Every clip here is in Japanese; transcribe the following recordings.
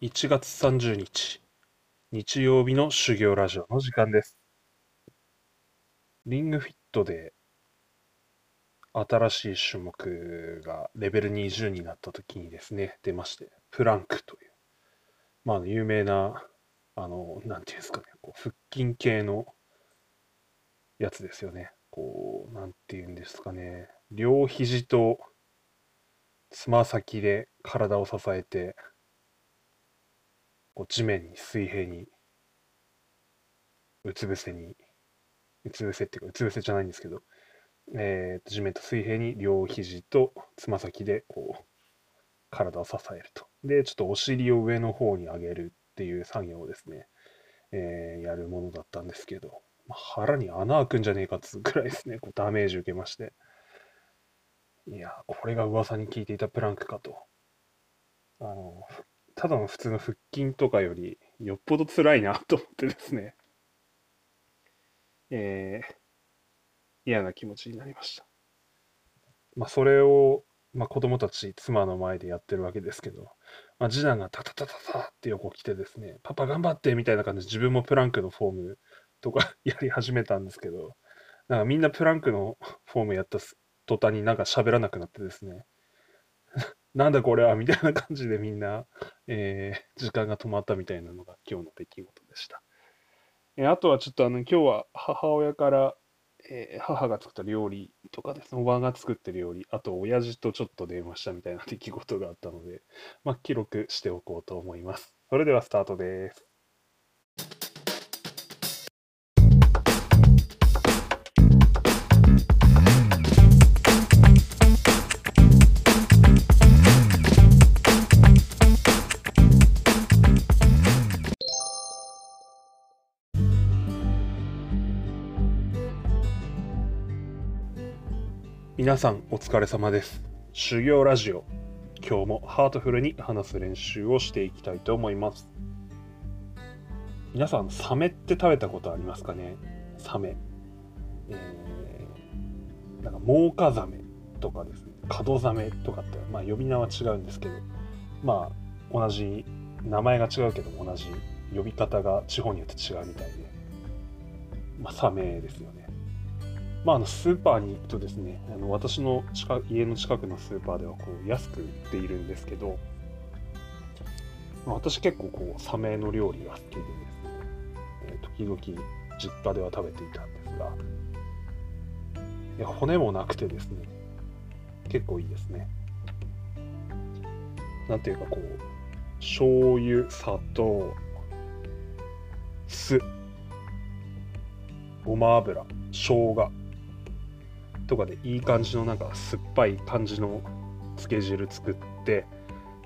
1月30日、日曜日の修行ラジオの時間です。リングフィットで新しい種目がレベル20になった時にですね、出まして、プランクという、まあ、有名な、あの、なんていうんですかね、こう腹筋系のやつですよね。こう、なんていうんですかね、両肘とつま先で体を支えて、こう地面に水平に、うつ伏せに、うつ伏せっていうか、うつ伏せじゃないんですけど、えー、地面と水平に両肘とつま先でこう体を支えると。で、ちょっとお尻を上の方に上げるっていう作業をですね、えー、やるものだったんですけど、まあ、腹に穴開くんじゃねえかっつうくらいですね、こうダメージ受けまして。いや、これが噂に聞いていたプランクかと。あの、ただの普通の腹筋とかよりよっぽど辛いなと思ってですね、えー、嫌な気持ちになりました。まあ、それを、まあ、子供たち、妻の前でやってるわけですけど、まあ、次男がタタタタタって横来てですね、パパ頑張ってみたいな感じで自分もプランクのフォームとか やり始めたんですけど、なんかみんなプランクのフォームやった途端になんか喋らなくなってですね、なんだこれはみたいな感じでみんな、えー、時間が止まったみたいなのが今日の出来事でした。えー、あとはちょっとあの今日は母親から、えー、母が作った料理とかですね、おばが作ってる料理、あと親父とちょっと電話したみたいな出来事があったので、まあ、記録しておこうと思います。それではスタートです。皆さんお疲れ様です。修行ラジオ。今日もハートフルに話す練習をしていきたいと思います。皆さん、サメって食べたことありますかね？サメ。えー、なんか、モウカザメとかですね、カドザメとかって、まあ呼び名は違うんですけど、まあ同じ、名前が違うけど同じ呼び方が地方によって違うみたいで、まあサメですよね。まあ、あのスーパーに行くとですね、あの私の近家の近くのスーパーではこう安く売っているんですけど、私結構こうサメの料理が好きでですね、えー時々実家では食べていたんですが、いや骨もなくてですね、結構いいですね。なんていうかこう、醤油、砂糖、酢、ごま油、生姜、とかでいい感じのなんか酸っぱい感じの漬け汁作って、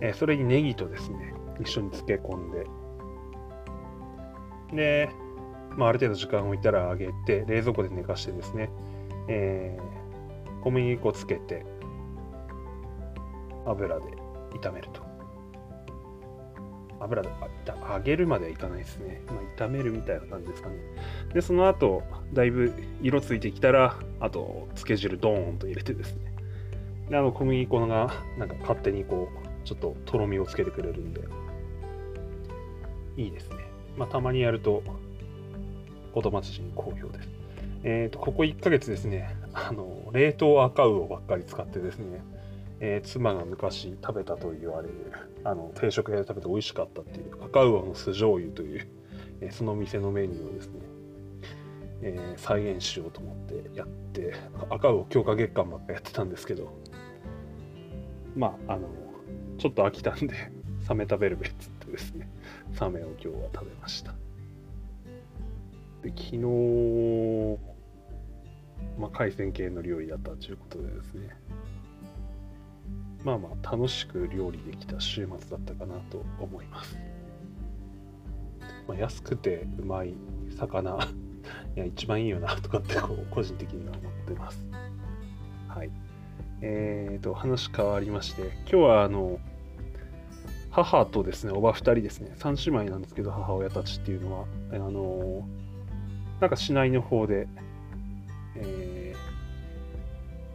えーそれにネギとですね一緒に漬け込んで。で、まあ、ある程度時間を置いたら揚げて冷蔵庫で寝かしてですね、えー小麦粉つけて油で炒めると。油で揚げるまではいかないですね、まあ、炒めるみたいな感じですかね。でその後だいぶ色ついてきたらあと漬け汁ドーンと入れてですね。であの小麦粉がなんか勝手にこうちょっととろみをつけてくれるんで。いいですね。まあたまにやると子供たちに好評です。えっ、とここ1ヶ月ですね。あの冷凍赤魚ばっかり使ってですね。えー妻が昔食べたと言われるあの定食屋で食べて美味しかったっていう赤魚の酢醤油という、えーその店のメニューをですね、えー再現しようと思ってやって赤魚強化月間ばっかやってたんですけどまああのちょっと飽きたんでサメ食べるべっつってですねサメを今日は食べました。で昨日まあ海鮮系の料理だったということでですねまあまあ楽しく料理できた週末だったかなと思います。まあ、安くてうまい魚、いや、一番いいよなとかってこう個人的には思ってます。はい。えーと、話変わりまして、今日はあの、母とですね、おば2人ですね、3姉妹なんですけど、母親たちっていうのは、あの、なんか市内の方で、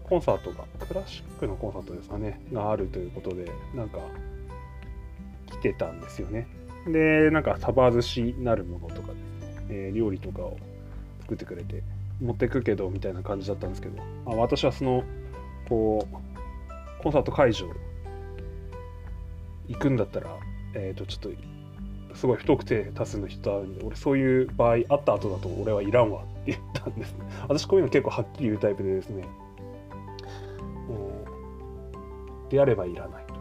コンサートが、クラシックのコンサートですかね、があるということで、なんか、来てたんですよね。で、なんかサバ寿司なるものとか、えー、料理とかを作ってくれて、持ってくけどみたいな感じだったんですけど、あ私はその、こう、コンサート会場行くんだったら、えっ、ー、と、ちょっと、すごい太くて多数の人あるんで、俺そういう場合、会った後だと俺はいらんわって言ったんですね。私こういうの結構はっきり言うタイプでですね、であればいらないと。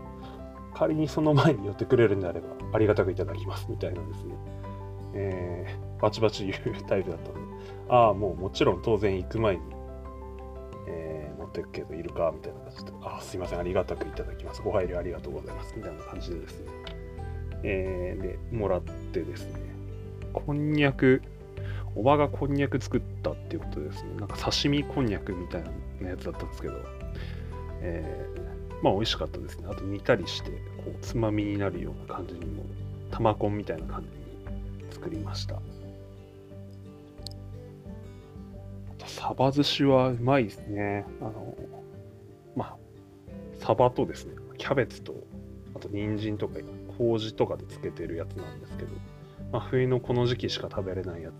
仮にその前に寄ってくれるんであれば、ありがたくいただきますみたいなですね、えー、バチバチ言うタイプだったので、ああ、もうもちろん当然行く前に、えー、持ってくけどいるかみたいな感じで、ああ、すいません、ありがたくいただきます。ご配慮ありがとうございますみたいな感じでですね、えー、で、もらってですね、こんにゃく、おばがこんにゃく作ったっていうことですね。なんか刺身こんにゃくみたいなやつだったんですけど、えー、まあ美味しかったですね。あと煮たりして、こう、つまみになるような感じにも、玉こんみたいな感じに作りました。サバ寿司はうまいですね。あの、まあ、サバとですね、キャベツと、あと人参とか、麹とかでつけてるやつなんですけど、まあ、冬のこの時期しか食べれないやつ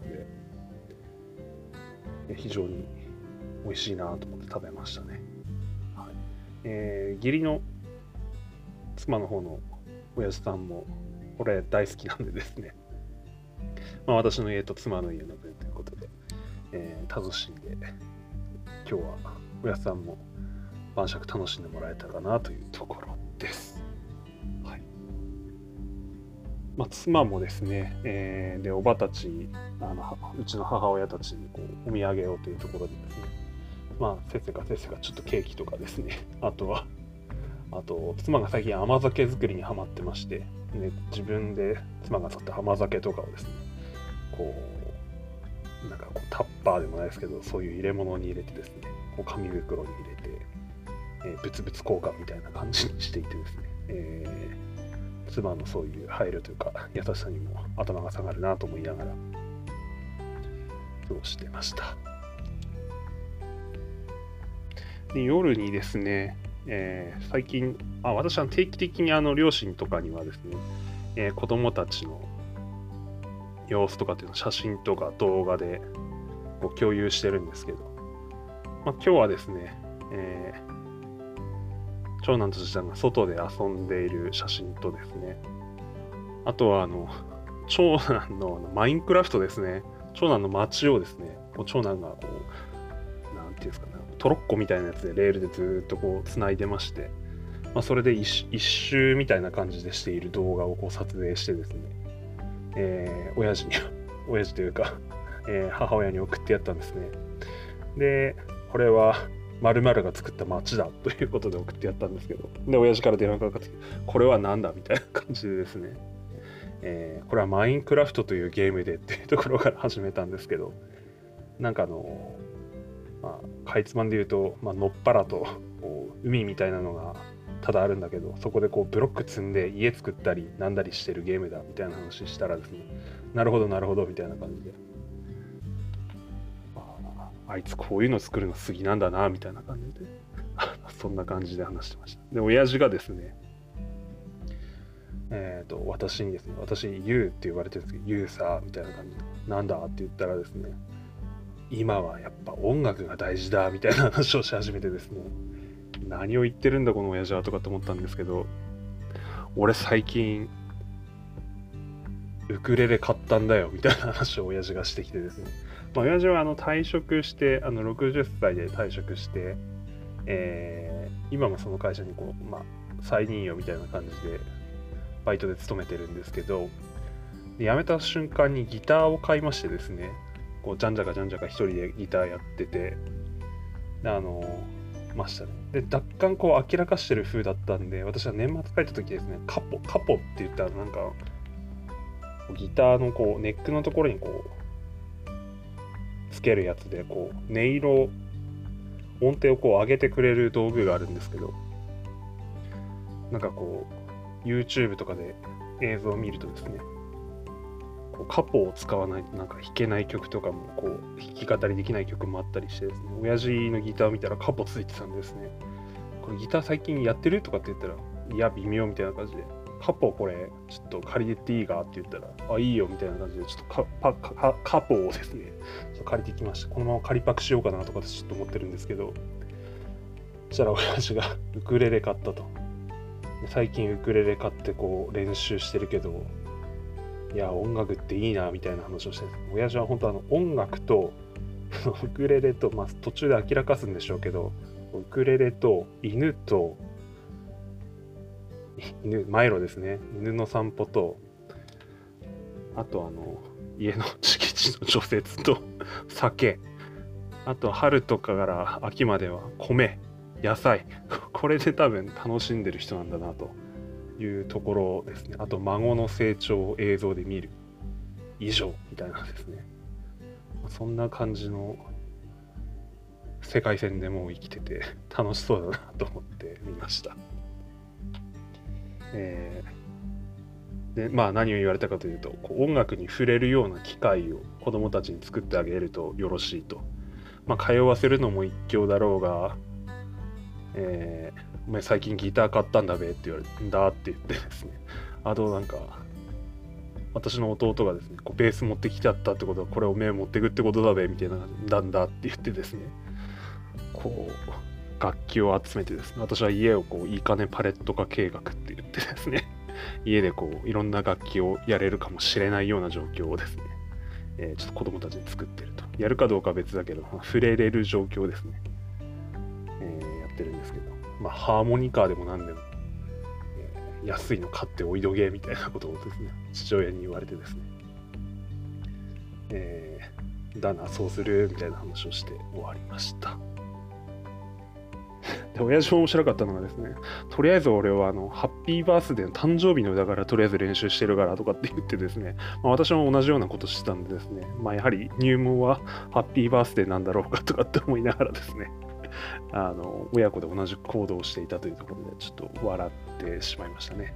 で、非常に美味しいなと思って食べましたね。えー、義理の妻の方の親父さんもこれ大好きなんでですね、まあ、私の家と妻の家の分ということで、えー、楽しんで今日は親父さんも晩酌楽しんでもらえたかなというところです。はいまあ、妻もですね、えー、でおばたちあのうちの母親たちにこうお土産をというところでですねまあせっせかせっせかちょっとケーキとかですね あとはあと妻が最近甘酒作りにはまってまして、ね、自分で妻が作った甘酒とかをですねこうなんかこうタッパーでもないですけどそういう入れ物に入れてですねこう紙袋に入れて、えー、ブツブツ交換みたいな感じにしていてですね、えー、妻のそういう配慮というか優しさにも頭が下がるなと思いながら過ごしてました。で夜にですね、えー、最近あ、私は定期的にあの両親とかにはですね、えー、子供たちの様子とかっていうの写真とか動画でこう共有してるんですけど、まあ、今日はですね、えー、長男と次男が外で遊んでいる写真とですね、あとはあの、長男のマインクラフトですね、長男の街をですね、こう長男がこう、なんていうんですかね、トロッコみたいなやつでレールでずっとこう繋いでまして、まあ、それで一周みたいな感じでしている動画をこう撮影してですね、えー、親父に、親父というか、えー、母親に送ってやったんですね。で、これは〇〇が作った街だということで送ってやったんですけど、で、親父から電話がかかってきて、これは何だみたいな感じでですね、えー、これはマインクラフトというゲームでっていうところから始めたんですけど、なんかあの、まあ、かいつまんで言うと、まあのっぱらとこう海みたいなのがただあるんだけど、そこでこうブロック積んで家作ったりなんだりしてるゲームだみたいな話したらですね、なるほどなるほどみたいな感じで、ああいつこういうの作るの好きなんだなみたいな感じで、そんな感じで話してました。で、親父がですね、えーと、私にですね、私に言うって言われてるんですけど、言うさ、みたいな感じで、なんだって言ったらですね、今はやっぱ音楽が大事だ、みたいな話をし始めてですね、何を言ってるんだ、この親父はとかって思ったんですけど、俺最近、ウクレレ買ったんだよ、みたいな話を親父がしてきてですね、まあ、親父はあの退職して、あの60歳で退職して、えー、今もその会社にこう、まあ、再任用みたいな感じでバイトで勤めてるんですけど、辞めた瞬間にギターを買いましてですね、こう、じゃんじゃかじゃんじゃか一人でギターやってて、あの、ましたね。で、若干こう、明らかしてる風だったんで、私は年末帰った時ですね、カポ、カポって言ったらなんか、ギターのこう、ネックのところにこう、つけるやつで、こう、音色、音程をこう上げてくれる道具があるんですけど、なんかこう、YouTube とかで映像を見るとですね、こうカポを使わないとなんか弾けない曲とかもこう弾き語りできない曲もあったりしてですね、親父のギターを見たらカポついてたんですね。これギター最近やってるとかって言ったら、いや、微妙みたいな感じで、カポこれちょっと借りてっていいかって言ったらあいいよみたいな感じでちょっとカパカカポをですね借りてきました。このまま借りパクしようかなとかってちょっと思ってるんですけど。そしたら親父が ウクレレ買ったと。最近ウクレレ買ってこう練習してるけどいや音楽っていいなみたいな話をして親父は本当あの音楽と ウクレレと、まあ、途中で明らかすんでしょうけどウクレレと犬と犬、マイロですね。犬の散歩と、あとあの、家の敷地の除雪と酒、あと春とかから秋までは米、野菜、これで多分楽しんでる人なんだなと。いうところですね。あと孫の成長を映像で見る以上みたいなですね。そんな感じの世界線でもう生きてて楽しそうだなと思って見ました。えー、でまあ何を言われたかというとこう音楽に触れるような機会を子どもたちに作ってあげるとよろしいと。まあ、通わせるのも一興だろうが、えー、お前最近ギター買ったんだべって言われて、んだって言ってですね、あとなんか、私の弟がですね、こうベース持ってきちゃったってことは、これおめえ持ってくってことだべみたいな、だんだって言ってですね、こう、楽器を集めてですね、私は家をこう、いい金パレット化計画って言ってですね、家でこう、いろんな楽器をやれるかもしれないような状況をですね、えー、ちょっと子供たちに作ってると。やるかどうかは別だけど、触れれる状況ですね、ハーモニカーでも何でも、えー、安いの買っておいどげみたいなことをですね、父親に言われてですね、えー、だな、そうするみたいな話をして終わりました。で、親父も面白かったのがですね、とりあえず俺はあの、ハッピーバースデーの誕生日の歌からとりあえず練習してるからとかって言ってですね、まあ、私も同じようなことしてたんでですね、まあやはり入門はハッピーバースデーなんだろうかとかって思いながらですね、あの、親子で同じ行動をしていたというところで、ちょっと笑ってしまいましたね。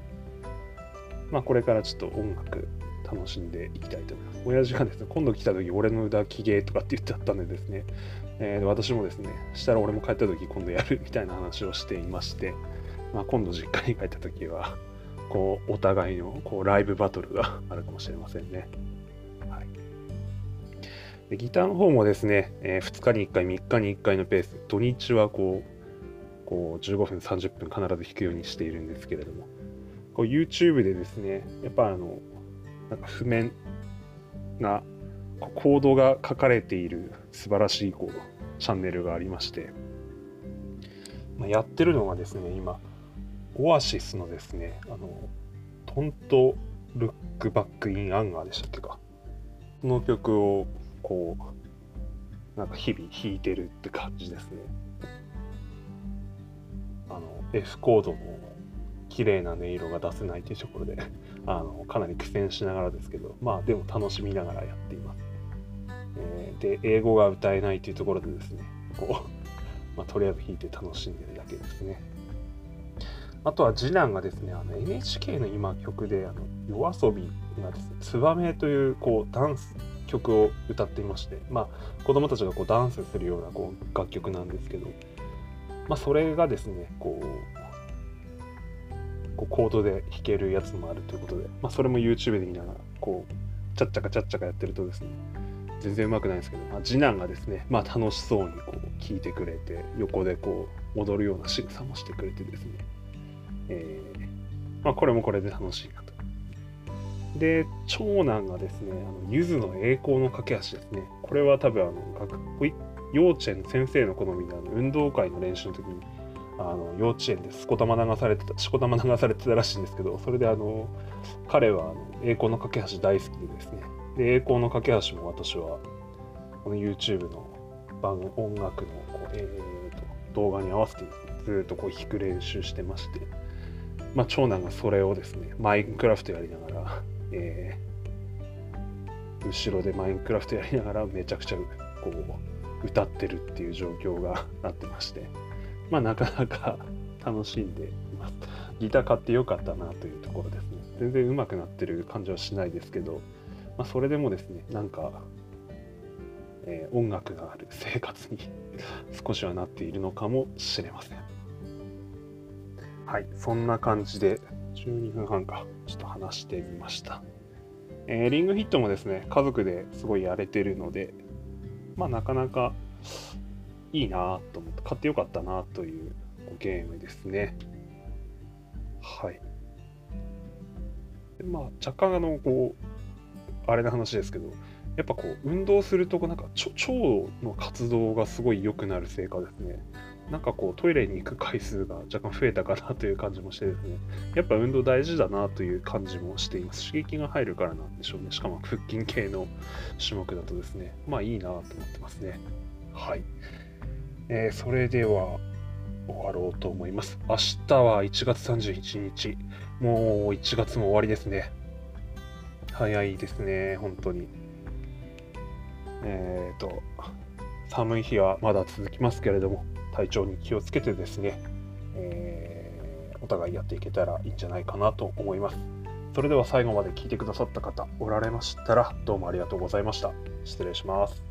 まあこれからちょっと音楽楽しんでいきたいと思います。親父がですね、今度来た時俺の歌きげとかって言ってあったんでですね、えー、私もですね、したら俺も帰った時今度やるみたいな話をしていまして、まあ、今度実家に帰った時は、こう、お互いのこうライブバトルがあるかもしれませんね。でギターの方もですね、えー、2日に1回、3日に1回のペース、土日はこう、こう15分、30分必ず弾くようにしているんですけれども、こう YouTube でですね、やっぱあの、なんか譜面がコードが書かれている素晴らしいこうチャンネルがありまして、まあ、やってるのがですね今オアシスのですねあのトントルックバックインアンガーでしたっけかこの曲をこうなんか日々弾いてるって感じですね。あの F コードの綺麗な音色が出せないというところで あのかなり苦戦しながらですけどまあでも楽しみながらやっています。えー、で英語が歌えないというところでですねこう、まあ、とりあえず弾いて楽しんでるだけですね。あとは次男がですねあの NHK の今曲であの夜遊びがですね「ツバメ」というこうダンス曲を歌っていましてまあ子供たちがこうダンスするようなこう楽曲なんですけどまあそれがですねこうこうコードで弾けるやつもあるということで、まあ、それも YouTube で見ながらこうチャッチャカチャッチャカやってるとですね全然うまくないんですけど、まあ、次男がですね、まあ、楽しそうにこう聞いてくれて横でこう踊るような仕草もしてくれてですね、えー、まあ、これもこれで楽しいな。で長男がですねあのゆずの栄光の架け橋ですね。これは多分あの学校幼稚園の先生の好みであの運動会の練習の時にあの幼稚園でしこたま流されてたしこたま流されてたらしいんですけどそれであの彼はあの栄光の架け橋大好きでですね。で、栄光の架け橋も私は、この YouTube の番音楽のこう、えーと、動画に合わせてずっとこう弾く練習してまして、まあ、長男がそれをですね、マインクラフトやりながら、えー、後ろでマインクラフトやりながらめちゃくちゃこう歌ってるっていう状況が なってまして、まあ、なかなか楽しんでいます。ギター買ってよかったなというところですね。全然上手くなってる感じはしないですけど、まあ、それでもですね、なんか、えー、音楽がある生活に 少しはなっているのかもしれません。はい、そんな感じで12分半か、ちょっと話してみました。えー、リングヒットもですね、家族ですごいやれてるので、まあなかなかいいなと思って、買ってよかったなというゲームですね。はい。でまあ若干あの、こう、あれな話ですけど、やっぱこう運動するとなんか腸の活動がすごい良くなるせいかですねなんかこうトイレに行く回数が若干増えたかなという感じもしてですね。やっぱ運動大事だなという感じもしています。刺激が入るからなんでしょうね。しかも腹筋系の種目だとですね。まあいいなと思ってますね。はい、えー、それでは終わろうと思います。明日は1月31日。もう1月も終わりですね。早いですね。本当に。えっ、ー、と、寒い日はまだ続きますけれども、体調に気をつけてですね、えー、お互いやっていけたらいいんじゃないかなと思います。それでは最後まで聞いてくださった方おられましたら、どうもありがとうございました。失礼します。